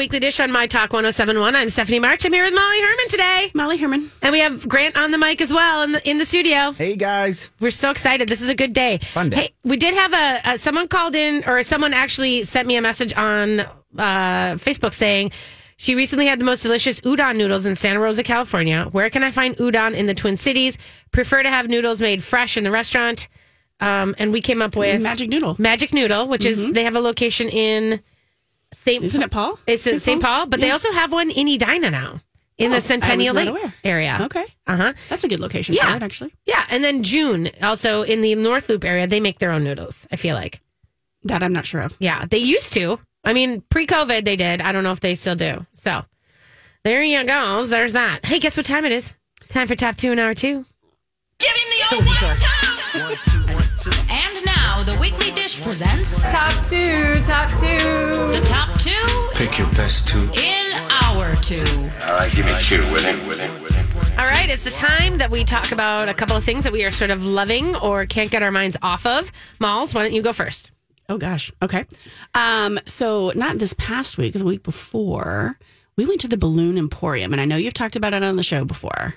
Weekly Dish on My Talk 1071. I'm Stephanie March. I'm here with Molly Herman today. Molly Herman. And we have Grant on the mic as well in the, in the studio. Hey guys. We're so excited. This is a good day. Fun day. Hey, we did have a, a someone called in or someone actually sent me a message on uh, Facebook saying she recently had the most delicious udon noodles in Santa Rosa, California. Where can I find udon in the Twin Cities? Prefer to have noodles made fresh in the restaurant. Um, and we came up with Magic Noodle. Magic Noodle, which is they have a location in St. Isn't it Paul? It's in St. Paul, but they also have one in Edina now in Oh, the Centennial Lakes aware. area. Okay. Uh huh. That's a good location Yeah. for it, actually. Yeah, and then June also in the North Loop area, they make their own noodles. I feel like. That I'm not sure of. Yeah, they used to. I mean, pre-COVID they did. I don't know if they still do. So there you go. There's that. Hey, guess what time it is? Time for top two in hour two. Give him the old one, two. And now the weekly dish presents Top two. Top two. the top two Pick your best two. in our two. All right, give me two. Within, within, within. All right, it's the time that we talk about a couple of things that we are sort of loving or can't get our minds off of. Malls, why don't you go first? Oh gosh. Okay. Um, so not this past week, the week before, we went to the Balloon Emporium, and I know you've talked about it on the show before,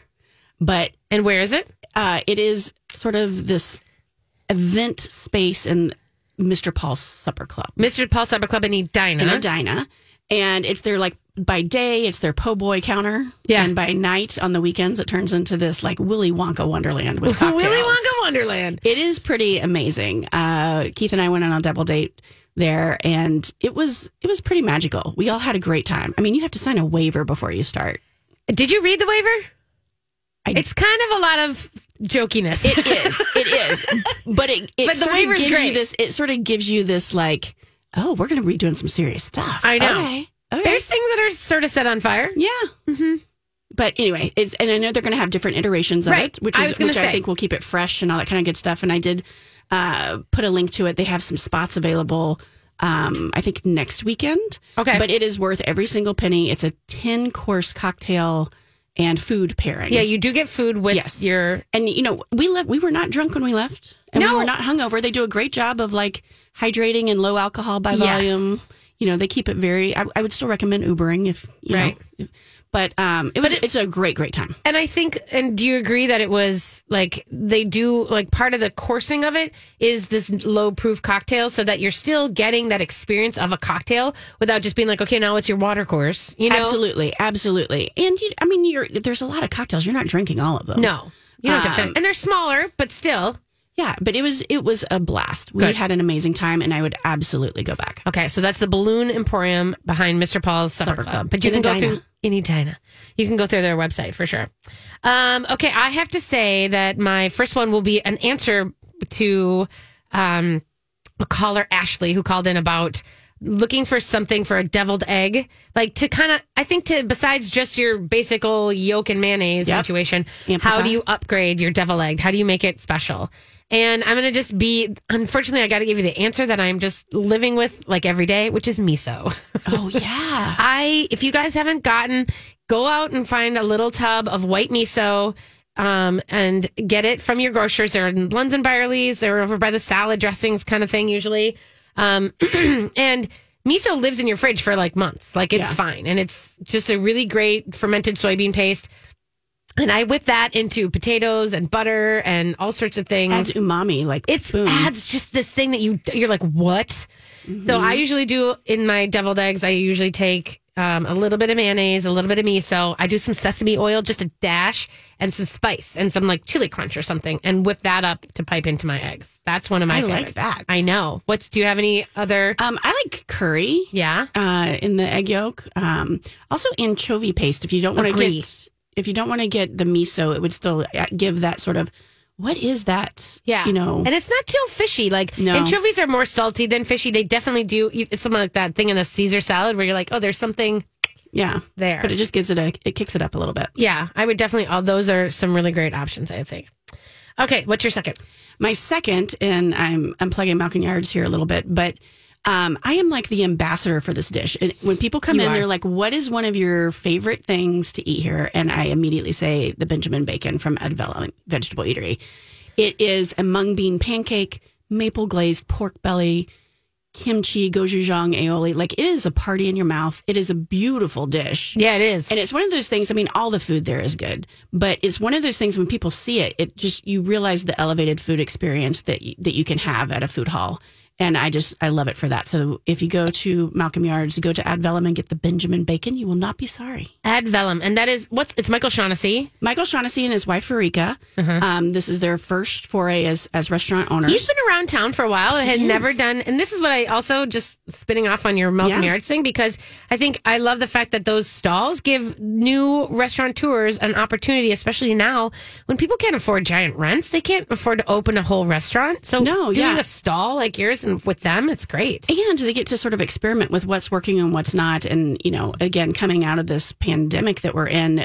but And where is it? uh, it is sort of this event space in Mr. Paul's Supper Club. Mr. Paul's Supper Club in Edina. in Edina. And it's their like by day, it's their po' boy counter. Yeah. And by night on the weekends, it turns into this like Willy Wonka Wonderland with cocktails. Willy Wonka Wonderland. It is pretty amazing. Uh, Keith and I went on a double date there, and it was it was pretty magical. We all had a great time. I mean, you have to sign a waiver before you start. Did you read the waiver? I- it's kind of a lot of jokiness. It is, it is, but it, it But the sort of waiver's gives great. you this. It sort of gives you this like, oh, we're going to be doing some serious stuff. I know. Okay. Okay. There's things that are sort of set on fire. Yeah. But anyway, it's and I know they're going to have different iterations of Right. it, which I is gonna which I think will keep it fresh and all that kind of good stuff. And I did uh, put a link to it. They have some spots available. Um, I think next weekend. Okay. but it is worth every single penny. It's a ten course cocktail and food pairing. Yeah, you do get food with Yes. your. and you know we left. We were not drunk when we left, and No. we were not hungover. They do a great job of like hydrating and low alcohol by Yes. volume. You know, they keep it very. I, I would still recommend Ubering if you Right. know. if- but um, it was. it- it's a great, great time. And I think, and do you agree that it was like they do, like part of the coursing of it is this low proof cocktail so that you're still getting that experience of a cocktail without just being like, okay, now it's your water course. You know? Absolutely, absolutely. And you, I mean, you're there's a lot of cocktails. You're not drinking all of them. No. You don't Um, fin- And they're smaller, but still. Yeah, but it was it was a blast. We Good. had an amazing time, and I would absolutely go back. Okay, so that's the Balloon Emporium behind Mr. Paul's Supper, Supper Club. Club. But you In can go through in Edina. You can go through their website for sure. Um, okay, I have to say that my first one will be an answer to um, a caller, Ashley, who called in about looking for something for a deviled egg, like to kind of, I think to besides just your basic old yolk and mayonnaise Yep. situation, Amplify. how do you upgrade your deviled egg? How do you make it special? And I'm going to just be, unfortunately, I got to give you the answer that I'm just living with like every day, which is miso. Oh yeah, I, if you guys haven't gotten, go out and find a little tub of white miso um, and get it from your grocers. They're in Lunds and Byerly's. They're over by the salad dressings kind of thing usually. Um, and miso lives in your fridge for like months. Like it's Yeah. fine. And it's just a really great fermented soybean paste. And I whip that into potatoes and butter and all sorts of things adds umami. Like it's boom. adds just this thing that you you're like what so i usually do in my deviled eggs i usually take um, a little bit of mayonnaise a little bit of miso i do some sesame oil just a dash and some spice and some like chili crunch or something and whip that up to pipe into my eggs that's one of my I like favorites that. i know what's do you have any other Um, I like curry. yeah uh, in the egg yolk. Um, also anchovy paste. If you don't want to get, if you don't want to get the miso, it would still uh, give that sort of. What is that? Yeah. you know. And it's not too fishy. Like No. anchovies are more salty than fishy. They definitely do. It's something like that thing in a Caesar salad where you're like, oh, there's something yeah, there. but it just gives it a, it kicks it up a little bit. Yeah, I would definitely. All those are some really great options. I think. Okay, what's your second? My second, and I'm I'm plugging Malcolm Yards here a little bit, but um, I am like the ambassador for this dish. And when people come You in, are. they're like, "What is one of your favorite things to eat here?" And I immediately say the Benjamin Bacon from Advella Vegetable Eatery. It is a mung bean pancake, maple glazed pork belly, kimchi, gochujang, aioli. Like it is a party in your mouth. It is a beautiful dish. Yeah, it is. And it's one of those things. I mean, all the food there is good, but it's one of those things when people see it, it just you realize the elevated food experience that that you can have at a food hall. And I just I love it for that. So if you go to Malcolm Yards, go to Ad Vellum and get the Benjamin bacon, you will not be sorry. Ad Vellum, and that is what's it's Michael Shaughnessy. Michael Shaughnessy and his wife Farika. Um, this is their first foray as as restaurant owners. He's been around town for a while and had He never done. And this is what I also just spinning off on your Malcolm Yeah. Yards thing because I think I love the fact that those stalls give new restaurateurs an opportunity, especially now when people can't afford giant rents. They can't afford to open a whole restaurant. So No, doing yeah. a stall like yours and with them, it's great. and they get to sort of experiment with what's working and what's not. And, you know, again, coming out of this pandemic that we're in,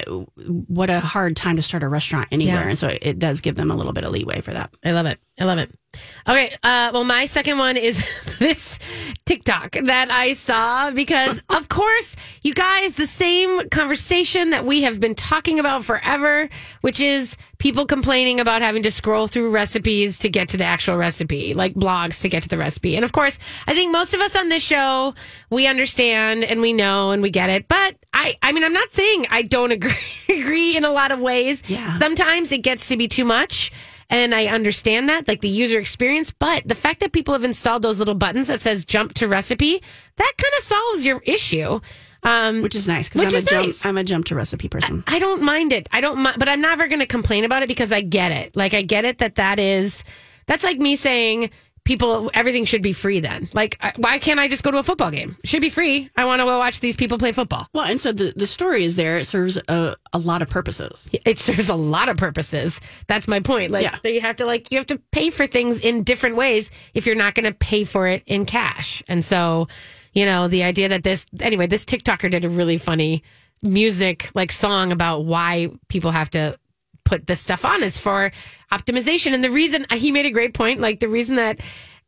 what a hard time to start a restaurant anywhere. Yeah. And so it does give them a little bit of leeway for that. I love it. I love it. Okay. Uh, well, my second one is this TikTok that I saw because, of course, you guys, the same conversation that we have been talking about forever, which is people complaining about having to scroll through recipes to get to the actual recipe, like blogs to get to the recipe. And of course, I think most of us on this show, we understand and we know and we get it. But I, I mean, I'm not saying I don't agree, agree in a lot of ways. Yeah. Sometimes it gets to be too much. And I understand that, like the user experience, but the fact that people have installed those little buttons that says jump to recipe, that kind of solves your issue. Um, Which is nice because Which I'm, a jump- nice. I'm a jump to recipe person. I don't mind it. I don't but I'm never going to complain about it because I get it. Like I get it that that is, that's like me saying people, everything should be free then. Like, why can't I just go to a football game? Should be free. I want to go watch these people play football. Well, and so the, the story is there. It serves a, a lot of purposes. it serves a lot of purposes. That's my point. Like Yeah. that you have to like you have to pay for things in different ways if you're not going to pay for it in cash. And so, you know, the idea that this anyway, this TikToker did a really funny music like song about why people have to put this stuff on. It's for optimization. And the reason uh, he made a great point, like the reason that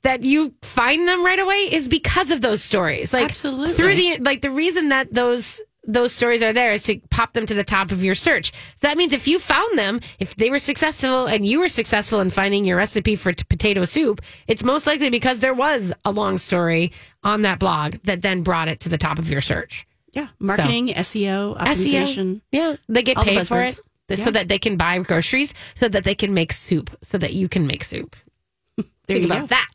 that you find them right away is because of those stories. Like Absolutely. through the like the reason that those those stories are there is to pop them to the top of your search. So that means if you found them, if they were successful and you were successful in finding your recipe for t- potato soup, it's most likely because there was a long story on that blog that then brought it to the top of your search. Yeah. Marketing, SEO, optimization. SEO. Yeah, they get All the paid for buzzwords. It so that they can buy groceries, so that they can make soup, so that you can make soup. Think about go. that.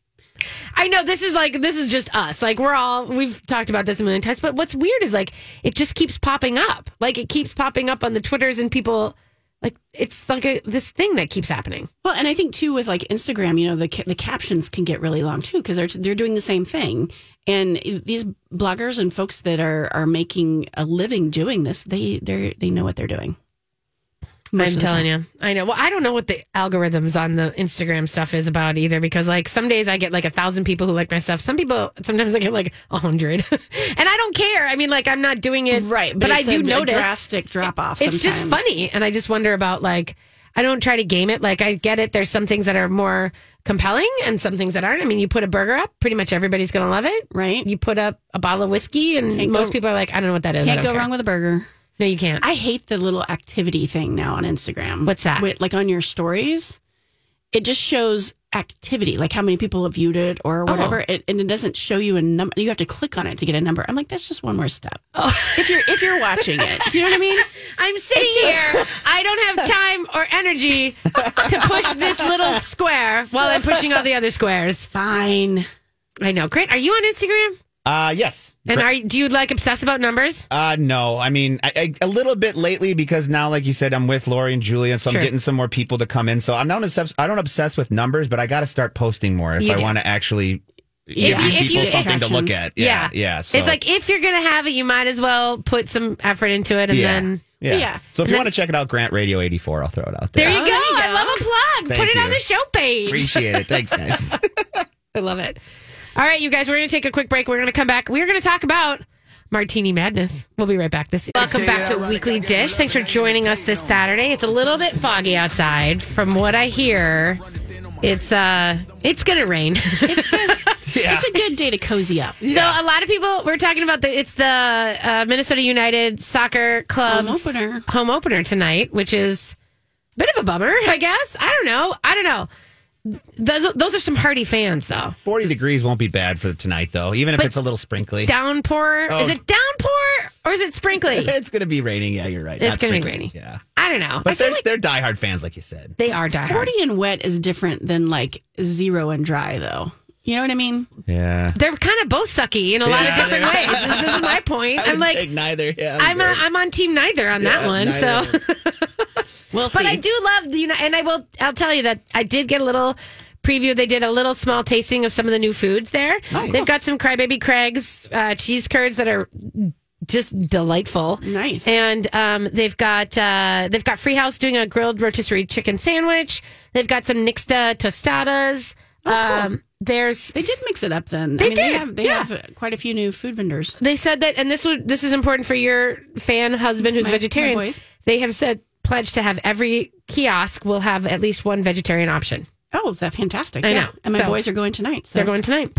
I know this is like this is just us. Like we're all we've talked about this a million times, but what's weird is like it just keeps popping up. Like it keeps popping up on the Twitters and people like it's like a this thing that keeps happening. Well, and I think too with like Instagram, you know, the the captions can get really long too because they're they're doing the same thing. And these bloggers and folks that are are making a living doing this, they they they know what they're doing. Most I'm telling you. I know. Well, I don't know what the algorithms on the Instagram stuff is about either because like some days I get like a thousand people who like my stuff. Some people sometimes I get like a hundred. and I don't care. I mean like I'm not doing it right? But, I it's do a, notice a drastic drop off. it's just funny and i just wonder about like i don't try to game it like i get it there's some things that are more compelling and some things that aren't i mean you put a burger up pretty much everybody's gonna love it right? you put up a bottle of whiskey and Can't most go- people are like i don't know what that is I Can't go care." wrong with a burger. No you can't I hate the little activity thing now on Instagram. What's that? With, like on your stories, it just shows activity, like how many people have viewed it or oh. whatever, Oh. it, and it doesn't show you a number. You have to click on it to get a number. I'm like, that's just one more step. Oh. If you're if you're watching it, do you know what I mean? i'm sitting here i don't have time or energy to push this little square while i'm pushing all the other squares Fine. i know great are you on instagram Uh, yes. and are you- do you like obsess about numbers Uh, no, I mean, I, I, a little bit lately because now, like you said, I'm with Lori and Julia, so Sure. I'm getting some more people to come in. So I'm not obsessed. I don't obsess with numbers, but I got to start posting more if You I want to actually If give you- these if people you- something to look at. Yeah, yeah. so, it's like if you're gonna have it you might as well put some effort into it and yeah, then yeah. Yeah. So if And you then- want to check it out, Grant Radio 84, I'll throw it out There there. you Oh, go. there you I love a plug. Thank Put it on the show page. Appreciate it. Thanks, guys. I love it. All right, you guys, we're going to take a quick break. We're going to come back. We're going to talk about Martini Madness. We'll be right back. This Welcome back to Weekly Dish. Thanks for joining us this Saturday. It's a little bit foggy outside. From what I hear, it's uh it's going to rain. yeah. It's a good day to cozy up. So a lot of people we're talking about the it's the uh, Minnesota United Soccer Club's Home opener. home opener tonight, which is a bit of a bummer, I guess. I don't know. I don't know. Those those are some hardy fans though. 40 degrees won't be bad for tonight, though, even if But it's a little sprinkly. Downpour? Oh. Is it downpour or is it sprinkly? it's going to be raining. Yeah, you're right. It's gonna be sprinkly. rainy. Yeah. I don't know. But feel there's, like they're diehard fans, like you said. they are diehard. 40 and wet is different than like zero and dry, though. You know what I mean? Yeah. They're kind of both sucky in a lot of different ways. This, this is my point. I I'm like, take neither. Yeah, I'm good. on, I'm on team neither on that Yeah, one. So. We'll see. but I do love the, you know, and I will, I'll tell you that I did get a little preview. They did a little small tasting of some of the new foods there. They've got some Crybaby Craig's uh, cheese curds that are just delightful. Nice. And um, they've got uh, they've got Freehouse doing a grilled rotisserie chicken sandwich. They've got some Nixta tostadas. Um, there's They did mix it up then. They I mean, They did, have, they yeah. have quite a few new food vendors. They said that, and this would this is important for your fan husband who's My- my vegetarian. boys. They have said pledge to have every kiosk will have at least one vegetarian option. Oh, that's fantastic. I yeah. know. And my So- boys are going tonight. So They're going tonight.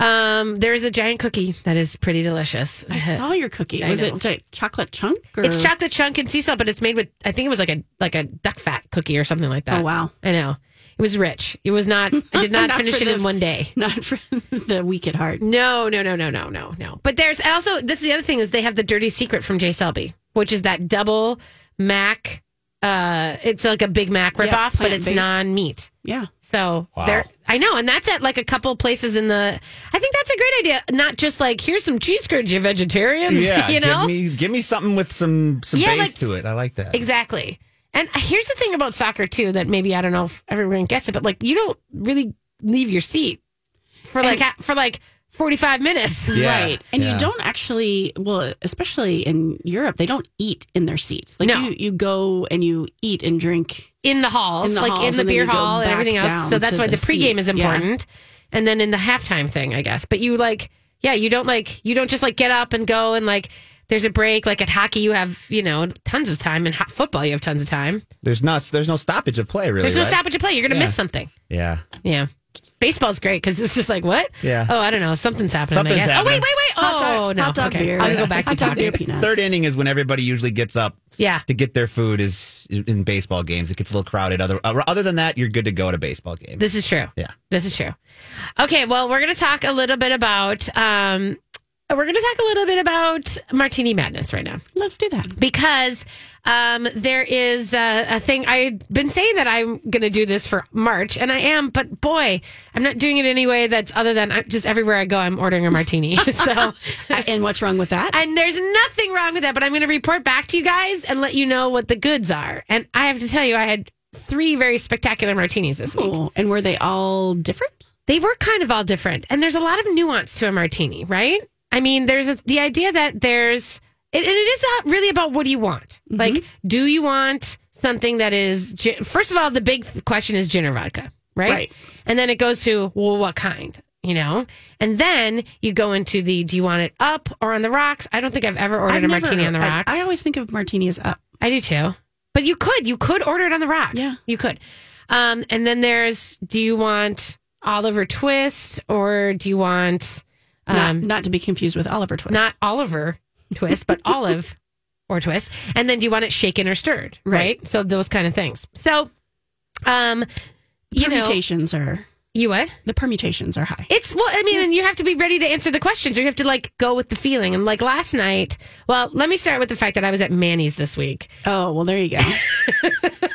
Um, there is a giant cookie that is pretty delicious. I saw your cookie. I Was know. it chocolate chunk? Or? It's chocolate chunk and sea salt, but it's made with I think it was like a like a duck fat cookie or something like that. Oh, wow. I know. It was rich. It was not. I did not, Not finish it the- in one day. Not for the weak at heart. No, no, no, no, no, no, no. But there's also this is the other thing is they have the dirty secret from J. Selby, which is that double Mac. Uh, it's like a Big Mac ripoff, but it's non meat. Yeah. So Wow. there, I know, and that's at like a couple places in the. I think that's a great idea. Not just like here's some cheese curds, you vegetarians. Yeah, you know, give me give me something with some some Yeah, base like- to it. I like that. Exactly. And here's the thing about soccer too that maybe I don't know if everyone gets it, but like you don't really leave your seat for like ha- for like 45 minutes. Yeah, Right. And yeah. you don't actually, well, especially in Europe, they don't eat in their seats. Like No. you, you go and you eat and drink. In the halls, In the like halls, in the beer hall and everything else. So that's why the, the pregame is seat. Yeah. important. And then in the halftime thing, I guess. But you like, yeah, you don't like, you don't just like get up and go and like, there's a break. Like at hockey, you have, you know, tons of time. and ho- football, you have tons of time. There's not there's no stoppage of play really. There's no right? stoppage of play. You're going to Yeah. miss something. Yeah. Yeah. Baseball's great because it's just like, what? Yeah. Oh, I don't know. Something's happening. I Something's guess. Oh, wait, happening. wait, wait. Hot Oh, dog, no. hot dog okay. beer. I'll go back to hot dog talking. beer peanuts. Third inning is when everybody usually gets up Yeah. to get their food is in baseball games. It gets a little crowded. Other uh, other than that, you're good to go at a baseball game. This is true. Yeah. This is true. Okay, well, we're going to talk a little bit about um we're going to talk a little bit about Martini Madness right now Let's do that. because um there is a, a thing I've been saying that I'm going to do this for March and I am, but boy, I'm not doing it anyway that's other than I'm just everywhere I go I'm ordering a martini. so and what's wrong with that? and there's nothing wrong with that, but I'm going to report back to you guys and let you know what the goods are. And I have to tell you I had three very spectacular martinis this week. Oh, and were they all different? they were kind of all different and there's a lot of nuance to a martini right i mean there's a, the idea that there's it, and it is really about what do you want like do you want something that is first of all the big question is gin or vodka right? Right. and then it goes to well what kind you know and then you go into the do you want it up or on the rocks i don't think i've ever ordered I've a never- martini on the I- rocks I, always think of martini as up. I do too. But you could, you could order it on the rocks. Yeah. You could. Um, and then there's, do you want Oliver Twist or do you want um, not, not to be confused with Oliver Twist. not Oliver Twist, but Olive or Twist? And then do you want it shaken or stirred? Right. Right. So those kind of things. So, um, you know, permutations are you what? the permutations are high. It's well, I mean, and you have to be ready to answer the questions. You have to like go with the feeling. And like last night, well, let me start with the fact that I was at Manny's this week. Oh well, there you go.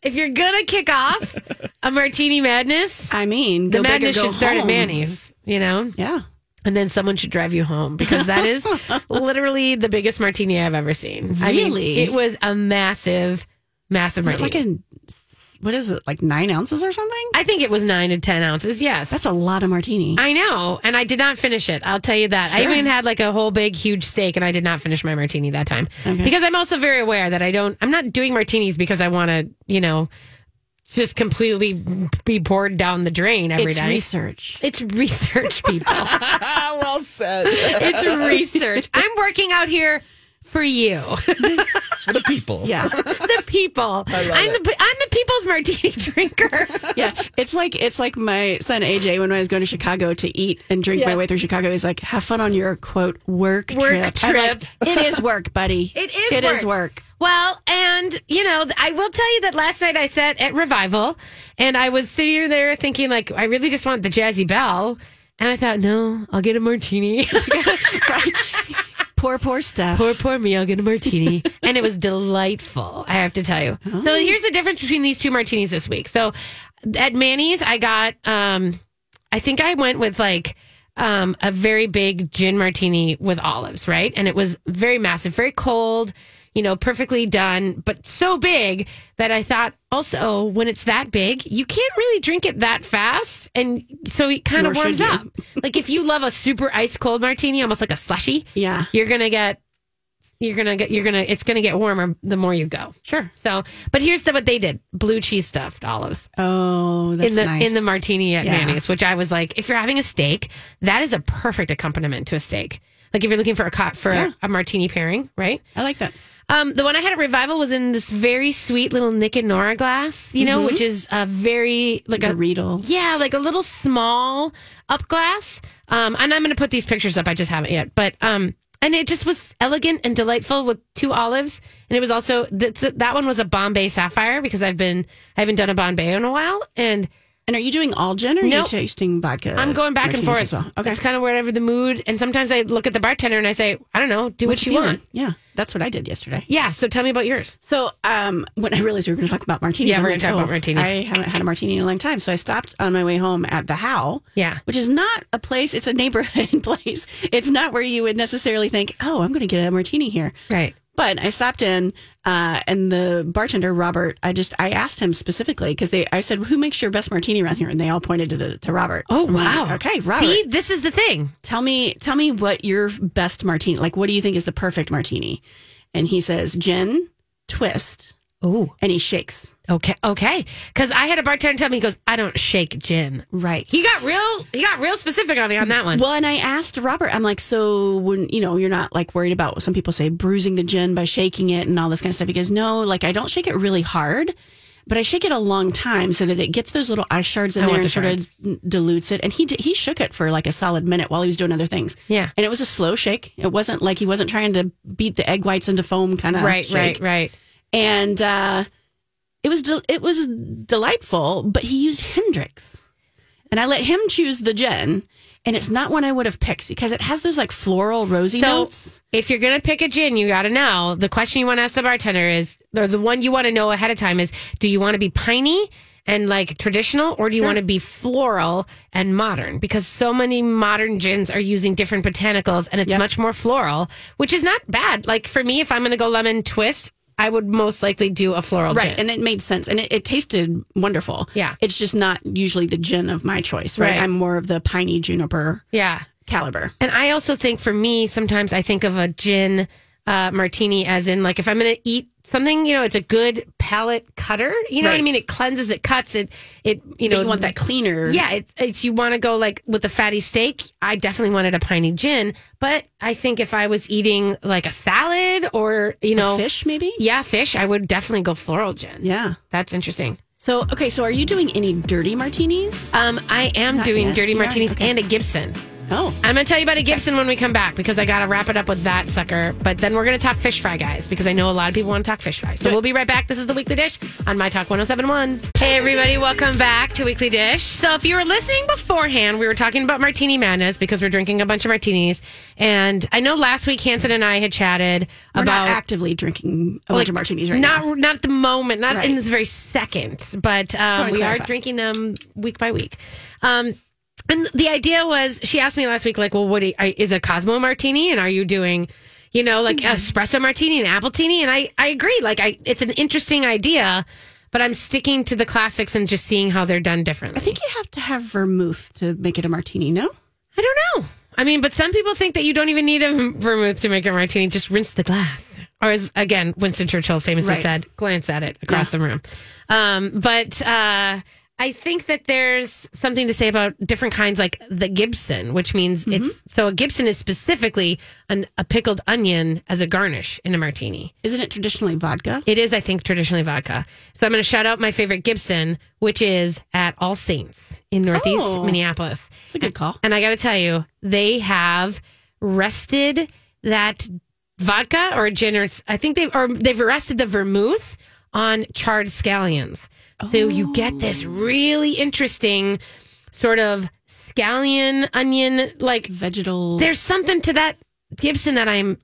If you're gonna kick off a martini madness, I mean, the go big or madness should start at. Manny's, you know, Yeah, and then someone should drive you home because that is literally the biggest martini I've ever seen. I mean, it was a massive, massive it martini. like a what is it like nine ounces or something? I think it was nine to ten ounces. Yes, That's a lot of martini. I know, and I did not finish it. I'll tell you that. I even had like a whole big, huge steak, and I did not finish my martini that time because I'm also very aware that I don't. I'm not doing martinis because I want to, you know, just completely be poured down the drain every it's day. research. It's research, people. Well said. it's research. I'm working out here for you, For the people. Yeah, the people. I'm the I'm the people's martini drinker. yeah. It's like it's like my son AJ when I was going to Chicago to eat and drink Yeah. my way through Chicago. He's like, "Have fun on your quote work Work trip." I'm like, it is work, buddy. It is It work. is work. Well, and you know, I will tell you that last night I sat at Revival and I was sitting there thinking, like, I really just want the Jazzy Bell. And I thought, no, I'll get a martini. Poor, poor stuff. poor, poor me, I'll get a martini. and it was delightful, I have to tell you. So here's the difference between these two martinis this week. So at Manny's, I got, um, I think I went with like, um, a very big gin martini with olives, right? And it was very massive, very cold, you know, perfectly done, but so big that I thought also when it's that big, you can't really drink it that fast. And so it kind of warms up. like if you love a super ice cold martini, almost like a slushy, Yeah. you're gonna get you're gonna get you're gonna it's gonna get warmer the more you go. Sure. So, but here's the, what they did: blue cheese stuffed olives Oh, that's in the nice. in the martini at Yeah. Manny's, which I was like, if you're having a steak, that is a perfect accompaniment to a steak. Like if you're looking for a for Yeah. a martini pairing, right? I like that. Um, the one I had at Revival was in this very sweet little Nick and Nora glass, you know, which is a very like a Riedel. yeah, like a little small up glass. Um, and I'm going to put these pictures up. I just haven't yet, but um, and it just was elegant and delightful with two olives. And it was also that that one was a Bombay Sapphire because I've been I haven't done a Bombay in a while, and And are you doing all gin or are you tasting vodka? I'm going back and forth. As well? Okay. it's kind of whatever the mood. And sometimes I look at the bartender and I say, I don't know, do what, you feeling? want. Yeah, that's what I did yesterday. Yeah. So tell me about yours. So um, when I realized we were going to talk about martinis, Yeah, we're gonna talk oh, about martinis. I haven't had a martini in a long time, so I stopped on my way home at the How. Yeah. which is not a place; it's a neighborhood place. It's not where you would necessarily think, "Oh, I'm going to get a martini here." Right. But I stopped in, uh, and the bartender Robert, I just I asked him specifically because they I said, "Who makes your best martini around here?" And they all pointed to the to Robert. Oh I'm like, wow. okay, Robert, See, this is the thing. tell me tell me what your best martini like. What do you think is the perfect martini? And he says gin, twist, Oh, and he shakes. Okay. Okay. Because I had a bartender tell me, he goes, I don't shake gin. Right. He got real. He got real specific on me on that one. Well, and I asked Robert, I'm like, so when you know you're not like worried about what some people say bruising the gin by shaking it and all this kind of stuff. He goes, no, like I don't shake it really hard, but I shake it a long time so that it gets those little ice shards in I there want and the sort of dilutes it. And he he shook it for like a solid minute while he was doing other things. Yeah. and it was a slow shake. It wasn't like he wasn't trying to beat the egg whites into foam kind of right. shake. Right. Right. And uh, it was del- it was delightful. But he used Hendrick's, and I let him choose the gin. And it's not one I would have picked because it has those like floral rosy So notes. if you're gonna pick a gin, you got to know the question you want to ask the bartender is, or the one you want to know ahead of time is, do you want to be piney? And like traditional, or do you want to be floral and modern? Because so many modern gins are using different botanicals and it's Yep. much more floral, which is not bad. Like for me, if I'm going to go lemon twist, I would most likely do a floral Right, gin. and it made sense, and it, it tasted wonderful. Yeah. it's just not usually the gin of my choice. Right, Right. I'm more of the piney juniper yeah. caliber. And I also think for me, sometimes I think of a gin uh, martini as in like if I'm going to eat something, you know, it's a good palate cutter. You know what I mean? It cleanses, it cuts, it, it, you But know, you want that cleaner. Yeah, it, it's you want to go like with the fatty steak. I definitely wanted a piney gin, but I think if I was eating like a salad or you know, fish maybe. yeah, fish, I would definitely go floral gin. Yeah. That's interesting. So okay, so are you doing any dirty martinis? Um, I am Not doing yet. dirty You martinis Okay. and a Gibson. Oh, I'm going to tell you about a Gibson when we come back because I got to wrap it up with that sucker. But then we're going to talk fish fry, guys, because I know a lot of people want to talk fish fry. So we'll be right back. This is the Weekly Dish on My Talk 1071. Hey, everybody, welcome back to Weekly Dish. So if you were listening beforehand, we were talking about Martini Madness because we're drinking a bunch of martinis. And I know last week Hanson and I had chatted we're about not actively drinking a bunch of martinis right not, now. Not at the moment, not Right. in this very second, but um, to we are drinking them week by week. Um, and the idea was, she asked me last week, like, well, what you, is a Cosmo Martini, and are you doing, you know, like Mm-hmm. espresso Martini and apple Martini? And I, I agree. Like, I, it's an interesting idea, but I'm sticking to the classics and just seeing how they're done differently. I think you have to have vermouth to make it a martini. No, I don't know. I mean, but some people think that you don't even need a vermouth to make a martini. Just rinse the glass. Or as again, Winston Churchill famously Right. said, glance at it across the room. Um, but uh, I think that there's something to say about different kinds, like the Gibson, which means Mm-hmm. it's so a Gibson is specifically an, a pickled onion as a garnish in a martini. isn't it traditionally vodka? It is, I think, traditionally vodka. So I'm going to shout out my favorite Gibson, which is at All Saints in Northeast Oh. Minneapolis. It's a good call. And I got to tell you, they have rested that vodka or gin, or I think they've or they've rested the vermouth on charred scallions. So you get this oh. really interesting sort of scallion onion like Vegetal. there's something to that Gibson that I'm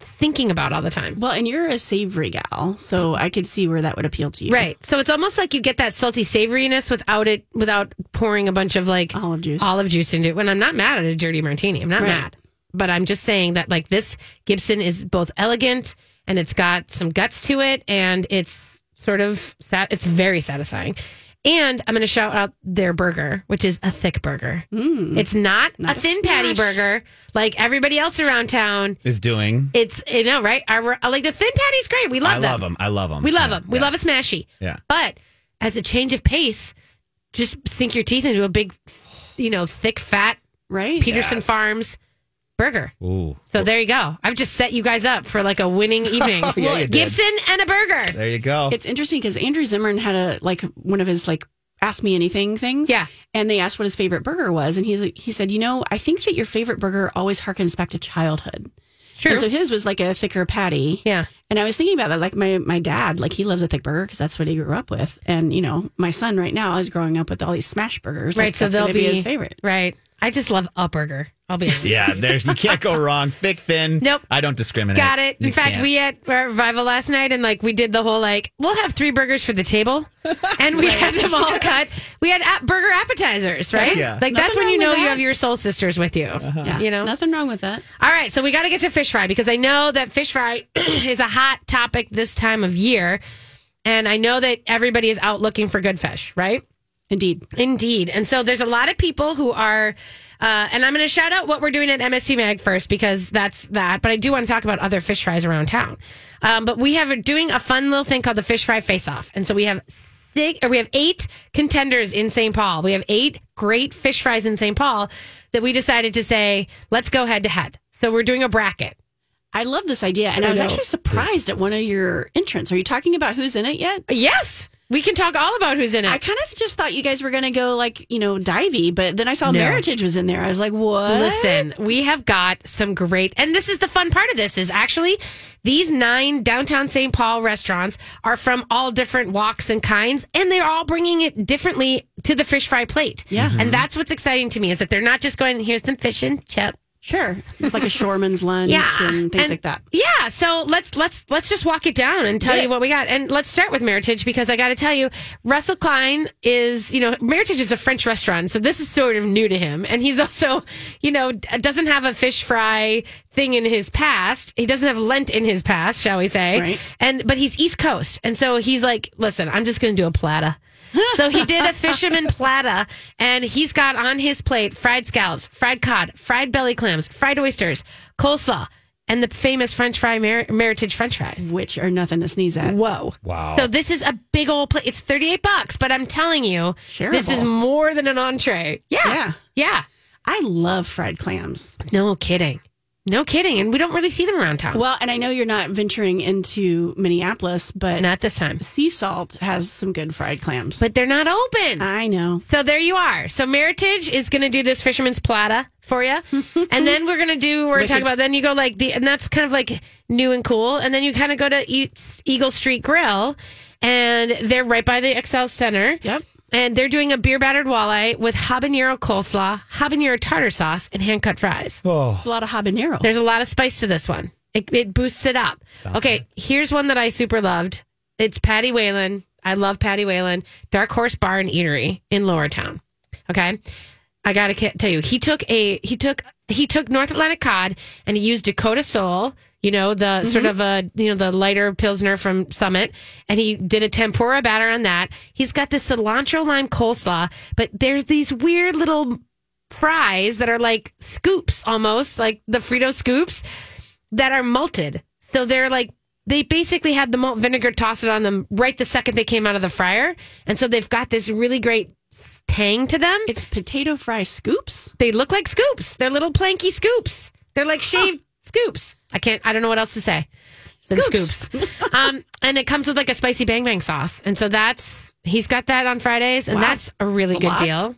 thinking about all the time. well, and you're a savory gal, so I could see where that would appeal to you. Right. So it's almost like you get that salty savoriness without it without pouring a bunch of like Olive juice. olive juice into it. When I'm not mad at a dirty martini. I'm not Right. mad. But I'm just saying that like this Gibson is both elegant and it's got some guts to it and it's sort of sat it's very satisfying. And I'm going to shout out their burger, which is a thick burger. Mm. It's not, Not a a thin patty smash. burger like everybody else around town. Is doing. It's you know right. Our, like the thin patty's great. We love I them. love them. I love them. We love them. We love a smashy. Yeah. But as a change of pace, just sink your teeth into a big, you know, thick, fat Right. Peterson Yes. Farms burger. Ooh. So there you go. I've just set you guys up for like a winning evening. Oh, Yeah, you did. Gibson and a burger. There you go. It's interesting because Andrew Zimmern had a like one of his like ask me anything things. Yeah. And they asked what his favorite burger was, and he's he said, you know, I think that your favorite burger always harkens back to childhood. True. And so his was like a thicker patty. Yeah. And I was thinking about that. Like my my dad, like he loves a thick burger because that's what he grew up with. And you know, my son right now is growing up with all these smash burgers. Like, right. So that's they'll gonna be, his favorite. Right. I just love a burger. I'll be honest. yeah, there's you can't go wrong. Thick, thin. Nope. I don't discriminate. Got it. In You fact, can't. we had our revival last night, and like we did the whole like we'll have three burgers for the table, and we had them all cut. We had ap- burger appetizers, right? yeah. Like that's when you know with you have your soul sisters with you. Uh-huh. Yeah. You know. nothing wrong with that. All right, so we got to get to fish fry because I know that fish fry is a hot topic this time of year, and I know that everybody is out looking for good fish, right? Indeed. Indeed. And so there's a lot of people who are, uh, and I'm going to shout out what we're doing at MSP Mag first because that's that. But I do want to talk about other fish fries around town. Um, but we have doing a fun little thing called the Fish Fry Face Off. And so we have six, or we have eight contenders in St. Paul. We have eight great fish fries in St. Paul that we decided to say, let's go head to head. So we're doing a bracket. I love this idea, and I, I was know. actually surprised at one of your entrants. Are you talking about who's in it yet? Yes, we can talk all about who's in it. I kind of just thought you guys were going to go like you know divey, but then I saw No. Meritage was in there. I was like, what? Listen, we have got some great, and this is the fun part of this is actually these nine downtown St. Paul restaurants are from all different walks and kinds, and they're all bringing it differently to the fish fry plate. Yeah. and that's what's exciting to me is that they're not just going here's some fish and chip. Sure, it's like a shoreman's lunch Yeah, and things like that. Yeah, so let's let's let's just walk it down and tell you what we got, and let's start with Meritage because I got to tell you, Russell Klein is you know Meritage is a French restaurant, so this is sort of new to him, and he's also you know doesn't have a fish fry thing in his past. He doesn't have Lent in his past, shall we say? Right. And but he's East Coast, and so he's like, listen, I'm just going to do a plata. So he did a fisherman plata, and he's got on his plate fried scallops, fried cod, fried belly clams, fried oysters, coleslaw, and the famous French fry Mer- Meritage French fries. Which are nothing to sneeze at. Whoa! Wow. So this is a big old plate. It's thirty eight bucks, but I'm telling you, this is more than an entree. Yeah, Yeah. yeah. I love fried clams. No kidding, no kidding, and we don't really see them around town. Well, and I know you're not venturing into Minneapolis, but Not this time, Sea Salt has some good fried clams. but they're not open. I know. So there you are. So Meritage is going to do this fisherman's plata for you, and then we're going to do. We're talking about. Then you go like the, and that's kind of like new and cool. And then you kind of go to Eagle Street Grill, and they're right by the Xcel Center. Yep. And they're doing a beer battered walleye with habanero coleslaw, habanero tartar sauce, and hand cut fries. oh, A lot of habanero. There's a lot of spice to this one. It, it boosts it up. okay, here's one that I super loved. It's Patty Whalen. I love Patty Whalen. Dark Horse Bar and Eatery in Lower Town. Okay, I gotta tell you, he took a he took he took North Atlantic cod and he used Dakota Soul. You know the mm-hmm. sort of a you know the lighter pilsner from Summit, and he did a tempura batter on that. He's got this cilantro lime coleslaw, but there's these weird little fries that are like scoops almost like the Frito scoops that are malted. So they're like they basically had the malt vinegar toss it on them right the second they came out of the fryer. And so they've got this really great tang to them. it's potato fry scoops. They look like scoops. They're little planky scoops. They're like shaved scoops. I can't I don't know what else to say. Than Scoops. scoops. um, and it comes with like a spicy bang bang sauce. And so that's he's got that on Fridays, and Wow. that's a really a good lot. deal.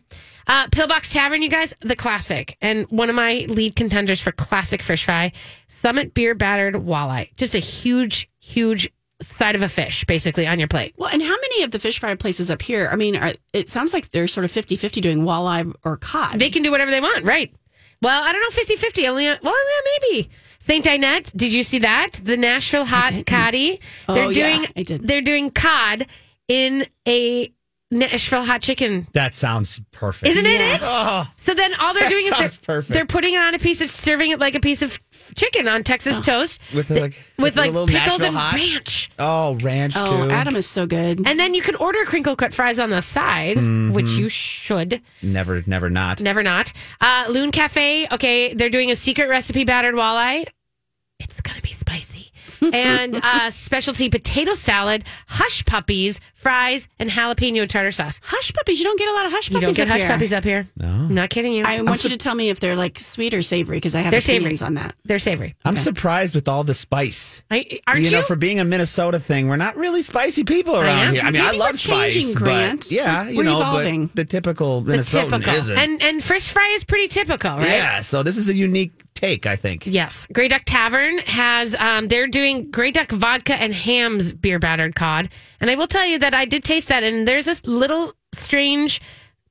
Uh, Pillbox Tavern, you guys, the classic, and one of my lead contenders for classic fish fry, Summit Beer Battered Walleye. Just a huge, huge side of a fish, basically, on your plate. Well, and how many of the fish fry places up here? I mean, are, it sounds like they're sort of 50 50 doing walleye or cod. They can do whatever they want, right? Well, I don't know, 50 50. Only, well, yeah, maybe. St. Dinette, did you see that? The Nashville Hot didn't. Coddy. Oh, They're yeah, doing, I did. They're doing cod in a Nashville hot chicken That sounds perfect. Isn't it Yeah. it? Oh, So then all they're doing is they're, perfect. they're putting it on a piece of serving it like a piece of chicken on Texas toast with the, like with the like pickles Nashville and hot. ranch. Oh, ranch oh, too. Adam is so good. And then you can order crinkle cut fries on the side, Mm-hmm. which you should. Never, never not. Never not. Uh, Loon Cafe, okay, they're doing a secret recipe battered walleye. It's going to be spicy. And uh, specialty potato salad, hush puppies, fries, and jalapeno tartar sauce. hush puppies. You don't get a lot of hush puppies. You puppies. don't get up hush here. puppies up here. No. I'm not kidding you. I want you to tell me if they're like sweet or savory because I have They're opinions savory. on that. They're savory. I'm surprised with all the spice. I, aren't you you? know, for being a Minnesota thing, we're not really spicy people around know. here. I mean, I love we're changing, spice, Grant. but yeah, you We're know, evolving. but the typical The Minnesotan typical. isn't. And and fish fry is pretty typical, right? Yeah, so this is a unique take, I think. Yes. Grey Duck Tavern has um they're doing Grey Duck vodka and Hamm's beer battered cod. And I will tell you that I did taste that and there's this little strange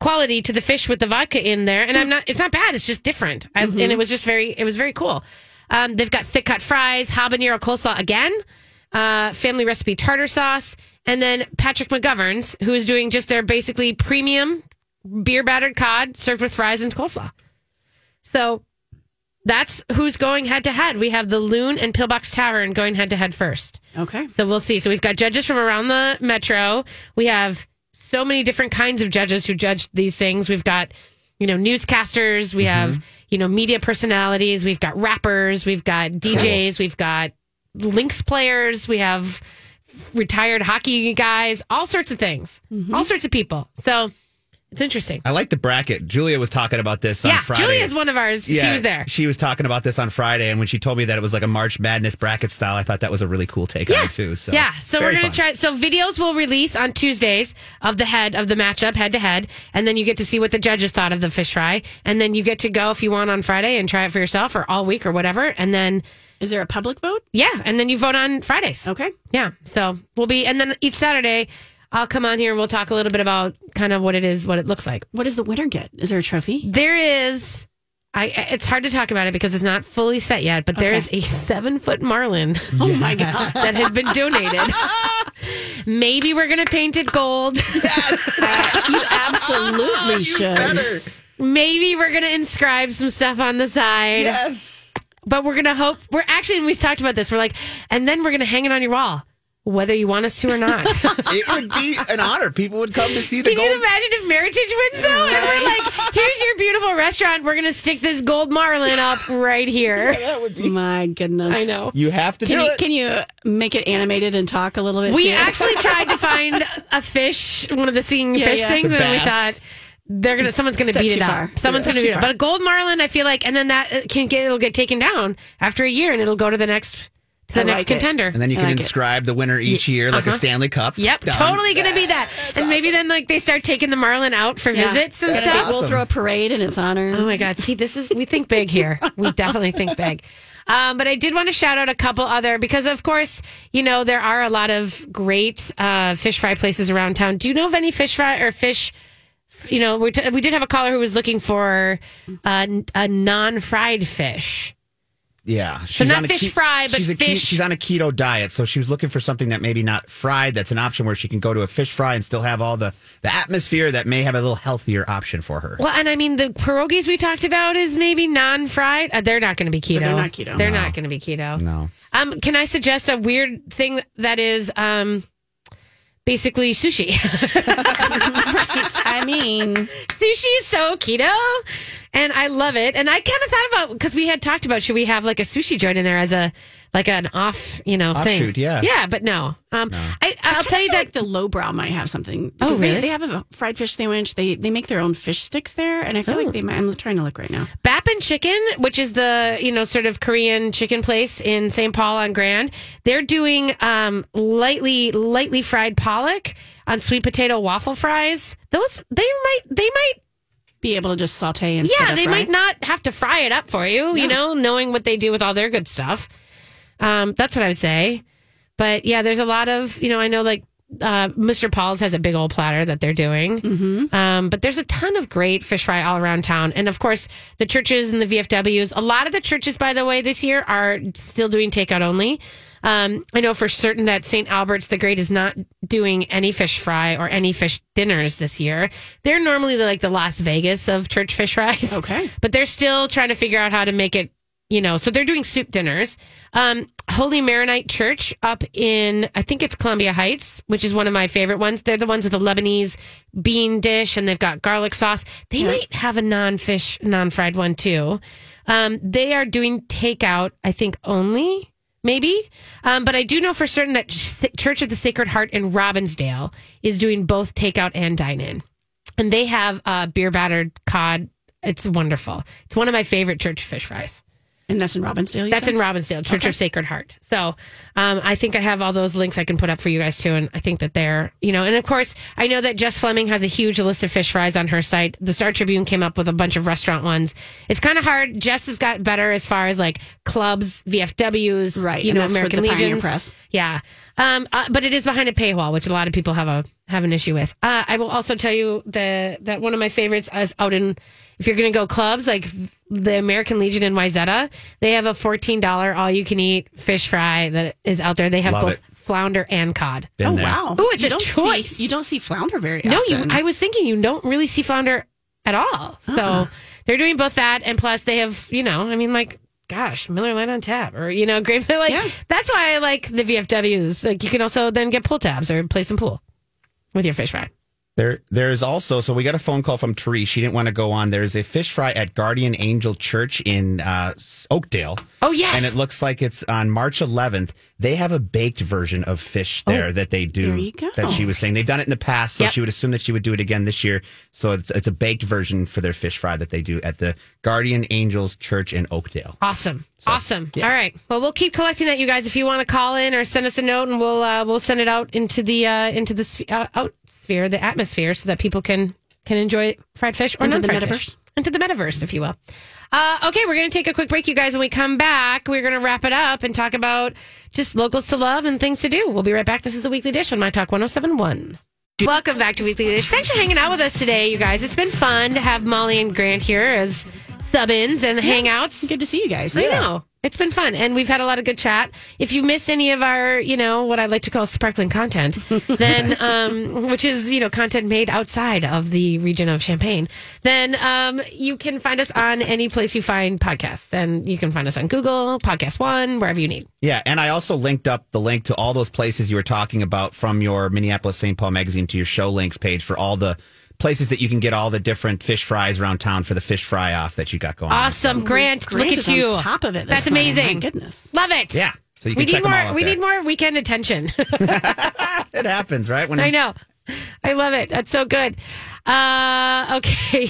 quality to the fish with the vodka in there. And I'm not it's not bad, it's just different. I, and it was just very it was very cool. Um, they've got thick cut fries, habanero coleslaw again, uh, family recipe tartar sauce, and then Patrick McGovern's, who is doing just their basically premium beer battered cod served with fries and coleslaw. So that's who's going head to head. We have the Loon and Pillbox Tavern going head to head first. Okay. So we'll see. So we've got judges from around the metro. We have so many different kinds of judges who judge these things. We've got, you know, newscasters. We mm-hmm. have, you know, media personalities. We've got rappers. We've got DJs. We've got links players. We have retired hockey guys. All sorts of things. Mm-hmm. All sorts of people. So it's interesting. I like the bracket. Julia was talking about this on yeah, Friday. Julia's one of ours. she was there. She was talking about this on Friday, and when she told me that it was like a March Madness bracket style, I thought that was a really cool take on it too. So yeah, so very we're gonna fun. try. So videos will release on Tuesdays of the head of the matchup, head to head, and then you get to see what the judges thought of the fish fry, and then you get to go if you want on Friday and try it for yourself or all week or whatever, and then Is there a public vote? yeah, and then you vote on Fridays. Okay. Yeah, so we'll be, and then each Saturday I'll come on here and we'll talk a little bit about kind of what it is, what it looks like. What does the winner get? Is there a trophy? There is. I, it's hard to talk about it because it's not fully set yet, but there Okay. is a seven foot marlin Oh my god. that has been donated. Maybe we're gonna paint it gold. Yes. You absolutely should. Maybe we're gonna inscribe some stuff on the side. Yes. But we're gonna hope we're actually we've talked about this. We're like, and then we're gonna hang it on your wall, whether you want us to or not. It would be an honor. People would come to see the Can you gold. imagine if Meritage wins though? And we're like, here's your beautiful restaurant. We're gonna stick this gold marlin up right here. That would be. My goodness. I know. You have to Can do you it. can you make it animated and talk a little bit? We too? actually tried to find a fish, one of the singing Yeah, fish yeah. things, The and we thought they're gonna someone's gonna Step beat too it far. up. Someone's Yeah, gonna too beat it. far. But a gold marlin, I feel like, and then that uh, can get it'll get taken down after a year, and it'll go to the next to the I next like it. contender. and then you I can like it. inscribe the winner each year, like a uh-huh. Stanley Cup. Yep, Done. totally gonna be that. And maybe then like they start taking the marlin out for Yeah. visits and That's stuff. We'll throw a parade in its honor. Oh my God. See, this is, we think big here. We definitely think big. Um, but I did want to shout out a couple other because, of course, you know, there are a lot of great uh, fish fry places around town. Do you know of any fish fry or fish? You know, we, t- we did have a caller who was looking for uh, a non fried fish. Yeah, she's not on a fish fry, but she's a fish- she's on a keto diet, so she was looking for something that maybe not fried. That's an option where she can go to a fish fry and still have all the the atmosphere that may have a little healthier option for her. Well, and I mean, the pierogies we talked about is maybe non fried. Uh, they're not going to be keto. they're not keto. They're No. not going to be keto. No, Um, can I suggest a weird thing that is um, basically sushi? I mean, sushi is so keto, and I love it. And I kind of thought about because we had talked about should we have like a sushi joint in there as a like an off, you know, thing. Yeah. yeah, but no. Um, I I'll tell you that like the lowbrow might have something. Oh, because really? They, they have a fried fish sandwich. They they make their own fish sticks there, and I feel Oh. like they might. I'm trying to look right now. Bappin Chicken, which is the you know sort of Korean chicken place in St. Paul on Grand, they're doing um, lightly lightly fried pollock on sweet potato waffle fries. Those they might they might Be able to just saute instead yeah, they fry. might not have to fry it up for you, you know, knowing what they do with all their good stuff. Um, that's what I would say. But yeah, there's a lot of, you know, I know like uh, Mr. Paul's has a big old platter that they're doing. Mm-hmm. Um, but there's a ton of great fish fry all around town. And of course, the churches and the VFWs, a lot of the churches, by the way, this year are still doing takeout only. Um, I know for certain that St. Albert's the Great is not doing any fish fry or any fish dinners this year. They're normally like the Las Vegas of church fish fries. Okay. But they're still trying to figure out how to make it, you know, so they're doing soup dinners. Um, Holy Maronite Church up in, I think it's Columbia Heights, which is one of my favorite ones. They're the ones with the Lebanese bean dish and they've got garlic sauce. They might have a non fish, non fried one too. Um, they are doing takeout, I think only maybe. Um, but I do know for certain that Church of the Sacred Heart in Robbinsdale is doing both takeout and dine in. And they have uh, beer battered cod. It's wonderful. It's one of my favorite church fish fries. And that's in Robbinsdale. That's said? in Robbinsdale, Church of Sacred Heart. So um, I think I have all those links I can put up for you guys too. And I think that they're, you know, and of course, I know that Jess Fleming has a huge list of fish fries on her site. The Star Tribune came up with a bunch of restaurant ones. It's kind of hard. Jess has got better as far as like clubs, VFWs, Right, You know, American Legion Press. Yeah. Um, uh, but it is behind a paywall, which a lot of people have a have an issue with. Uh, I will also tell you the that one of my favorites is out in if you're going to go clubs like the American Legion in Wayzata, they have a fourteen dollar all you can eat fish fry that is out there. They have Love both it. flounder and cod. Been Oh there. wow! Oh, it's you a don't choice. See, you don't see flounder very No, often. you. I was thinking you don't really see flounder at all. So Uh-uh. they're doing both that, and plus they have, you know, I mean, like, gosh, Miller Lite on tap, or you know, great. Like Yeah. that's why I like the VFWs. Like you can also then get pull tabs or play some pool with your fish fry. There, there's also so we got a phone call from Therese. She didn't want to go on. There's a fish fry at Guardian Angel Church in uh, Oakdale. Oh yes, and it looks like it's on March 11th. They have a baked version of fish there that they do. there you go. That she was saying they've done it in the past, so Yep. she would assume that she would do it again this year. So it's it's a baked version for their fish fry that they do at the Guardian Angels Church in Oakdale. Awesome. awesome. All right. Well, we'll keep collecting that, you guys. If you want to call in or send us a note, and we'll uh, we'll send it out into the uh, into the sphe- uh, out sphere, the atmosphere, so that people can can enjoy fried fish or Into the non-fried metaverse. fish. Into the metaverse, if you will. Uh, okay, we're going to take a quick break, you guys. When we come back, we're going to wrap it up and talk about just locals to love and things to do. We'll be right back. This is the Weekly Dish on My Talk 1071. Welcome back to Weekly Dish. Thanks for hanging out with us today, you guys. It's been fun to have Molly and Grant here as sub ins and hangouts. Good to see you guys. I know. It's been fun and we've had a lot of good chat. If you missed any of our, you know, what I like to call sparkling content, then, um, which is, you know, content made outside of the region of Champagne, then, um, you can find us on any place you find podcasts and you can find us on Google, Podcast One, wherever you need. Yeah, and I also linked up the link to all those places you were talking about from your Minneapolis St. Paul magazine to your show links page for all the places that you can get all the different fish fries around town for the fish fry off that you got going. on. Awesome. Grant, Grant look is at on you. top of it That's morning. amazing. My goodness. Love it. Yeah, so you We can need check them more, we there. need more weekend attention. It happens, right? When I know. I love it. That's so good. Uh, okay.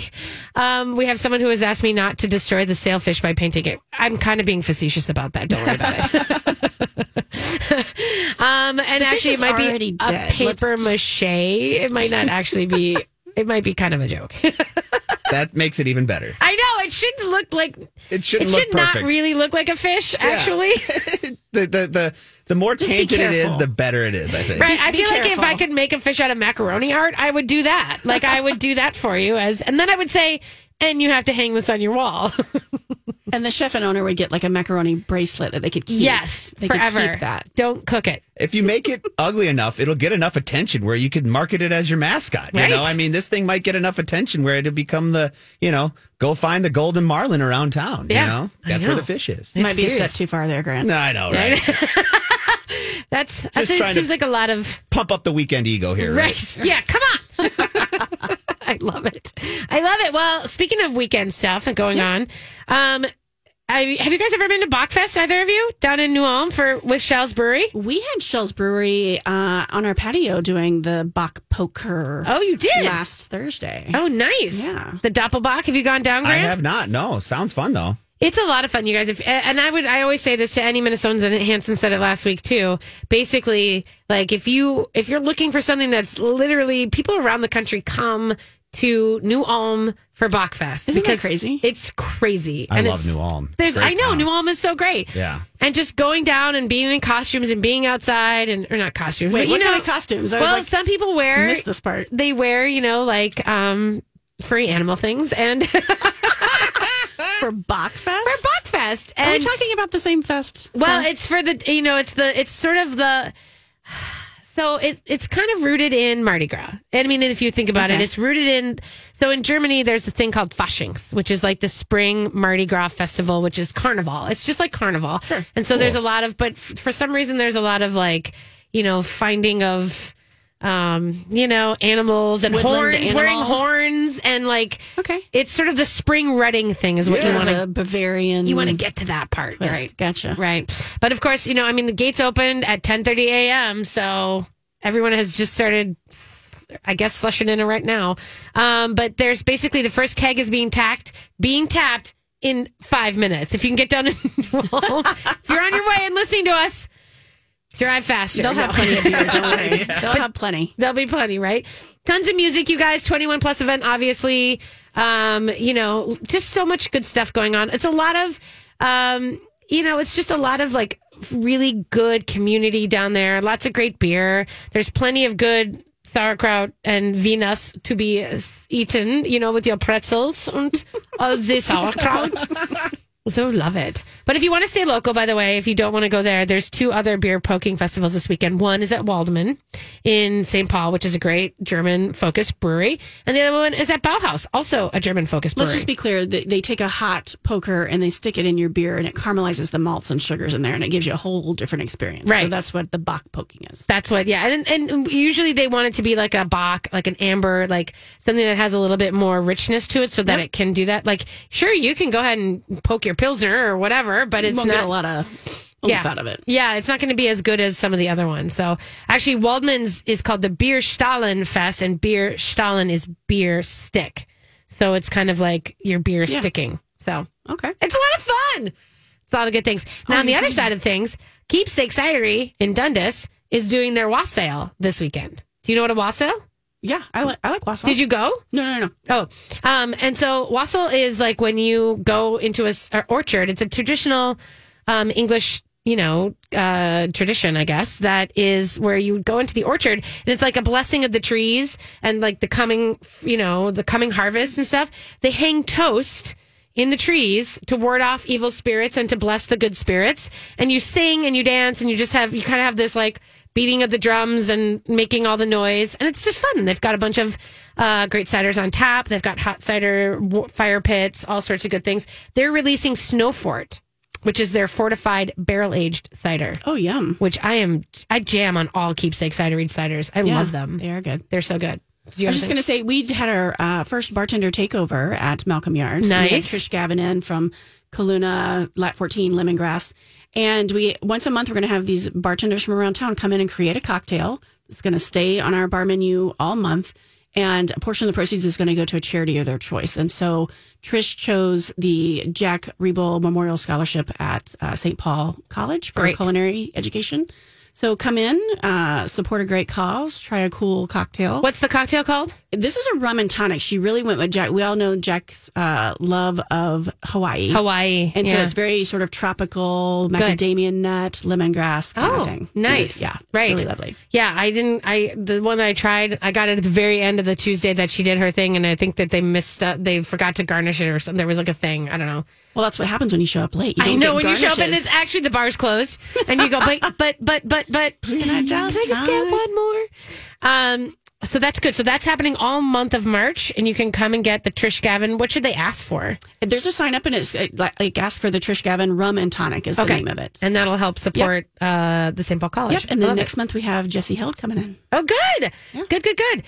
Um, we have someone who has asked me not to destroy the sailfish by painting it. I'm kind of being facetious about that. Don't worry about it. um, and fish actually, it might be already a dead. paper mache. It might not actually be. It might be kind of a joke. that makes it even better. I know it shouldn't look like. It shouldn't it look should not really look like a fish. Actually, The the the, the more Just tainted it is, the better it is. I think. Right. I be feel like if I could make a fish out of macaroni art, I would do that. Like I would do that for you as and then I would say, and you have to hang this on your wall. And the chef and owner would get like a macaroni bracelet that they could keep. yes. they forever. could keep that. Don't cook it. If you make it ugly enough, it'll get enough attention where you could market it as your mascot. You Right. know, I mean, this thing might get enough attention where it'll become the, you know, go find the golden marlin around town. Yeah, you know, I that's where the fish is. It might be a step too far there, Grant. No, I know, right? That's that's Just it trying to- seems like a lot of Pump up the weekend ego here, right? right. Yeah, come on. I love it. I love it. Well, speaking of weekend stuff and going on, um, I, have you guys ever been to Bockfest? Either of you down in New Ulm for with Schell's Brewery? We had Schell's Brewery uh, on our patio doing the Bock Poker. Oh, you did. last Thursday. Oh, nice. Yeah. The Doppelbock. Have you gone down, I have not. No, sounds fun though. It's a lot of fun, you guys. If, and I would, I always say this to any Minnesotans, and Hanson said it last week too. Basically, like if you if you're looking for something that's literally people around the country come to New Ulm for Bockfest. Isn't that crazy? It's crazy. I And love it's- New Ulm. There's, I know town. New Ulm is so great. Yeah. and just going down and being in costumes and being outside and or not costumes. Wait, but, you what know, kind of costumes? I was well, like, some people wear Miss this part. They wear, you know, like um furry animal things and for Bockfest? for Bockfest. Bockfest. Are we talking about the same fest? well, it's for the you know, it's the it's sort of the so it, it's kind of rooted in Mardi Gras. And I mean, if you think about it, it's rooted in. So in Germany, there's a thing called Faschings, which is like the spring Mardi Gras festival, which is carnival. It's just like carnival. And so there's a lot of, but f- for some reason, there's a lot of like, you know, finding of, um, you know, animals and Woodland horns, wearing horns, and like, Okay. it's sort of the spring rutting thing is what you want to. Bavarian. You want to get to that part, twist. right? Gotcha. Right. But of course, you know, I mean, the gates opened at 10:30 a.m., so everyone has just started I guess slushing in it right now. Um, but there's basically the first keg is being tacked, being tapped in 5 minutes. If you can get done in well, if you're on your way and listening to us, drive faster. They'll No. have plenty of beer. Don't worry. They'll have plenty. There'll be plenty, right? Tons of music, you guys. 21 plus event, obviously. Um, you know, just so much good stuff going on. It's a lot of, um, you know, it's just a lot of like really good community down there. Lots of great beer. There's plenty of good sauerkraut and Venus to be eaten, you know, with your pretzels and all the sauerkraut. So love it. But if you want to stay local, by the way, if you don't want to go there, there's two other beer poking festivals this weekend. One is at Waldmann in St. Paul, which is a great German focused brewery. And the other one is at Bauhaus, also a German focused brewery. Let's just be clear. They, they take a hot poker and they stick it in your beer and it caramelizes the malts and sugars in there and it gives you a whole different experience. So Right. that's what the Bock poking is. That's what, yeah. And, and usually they want it to be like a Bock, like an amber, like something that has a little bit more richness to it so that it can do that. Like, sure, you can go ahead and poke your Pilsner or whatever, but it's not. a lot of oomph out of it. Yeah, it's not going to be as good as some of the other ones. So actually, Waldmann's is called the Bierstachel Fest, and Bierstachel is beer stick. So it's kind of like your beer Yeah. sticking. So Okay. it's a lot of fun. It's a lot of good things. Oh, now, on the other side of things, Keepsake Cidery in Dundas is doing their wassail this weekend. Do you know what a wassail? Yeah, I like I like wassail. Did you go? No, no, no. Oh, um, and so wassail is like when you go into a s- or orchard. It's a traditional um, English, you know, uh, tradition, I guess. That is where you go into the orchard, and it's like a blessing of the trees and like the coming, you know, the coming harvest and stuff. They hang toast in the trees to ward off evil spirits and to bless the good spirits. And you sing and you dance and you just have you kind of have this like beating of the drums and making all the noise, and it's just fun. They've got a bunch of uh, great ciders on tap. They've got hot cider w- fire pits, all sorts of good things. They're releasing Snowfort, which is their fortified barrel aged cider. Oh, yum. Which I am, I jam on all keepsake cider ciders. I Yeah, love them. They are good. They're so good. I was just going to say, we had our uh, first bartender takeover at Malcolm Yards. Nice. Trish Gavin in from Kaluna, Lat 14, Lemongrass. And we once a month, we're going to have these bartenders from around town come in and create a cocktail. It's going to stay on our bar menu all month. And a portion of the proceeds is going to go to a charity of their choice. And so Trish chose the Jack Riebel Memorial Scholarship at uh, St. Paul College for Great. culinary education. So come in, uh, support a great cause, try a cool cocktail. What's the cocktail called? This is a rum and tonic. She really went with Jack. We all know Jack's uh, love of Hawaii. Hawaii. And so it's very sort of tropical, macadamia nut, lemongrass kind Oh, of thing. nice. Yeah. Right. Really lovely. Yeah, I didn't. I the one that I tried, I got it at the very end of the Tuesday that she did her thing, and I think that they missed. Uh, they forgot to garnish it or something. There was like a thing. I don't know. Well, that's what happens when you show up late. You I know when you show up and it's actually the bar's closed, and you go, but but but but but can I just can I just get one more? Um. So that's good. So that's happening all month of March, and you can come and get the Trish Gavin. What should they ask for? There's a sign up and it's uh, like, ask for the Trish Gavin rum and tonic is the name of it. and that'll help support uh, the St. Paul College. Yep. And then Love it. next month we have Jesse Held coming in. Oh, good. Good, good, good.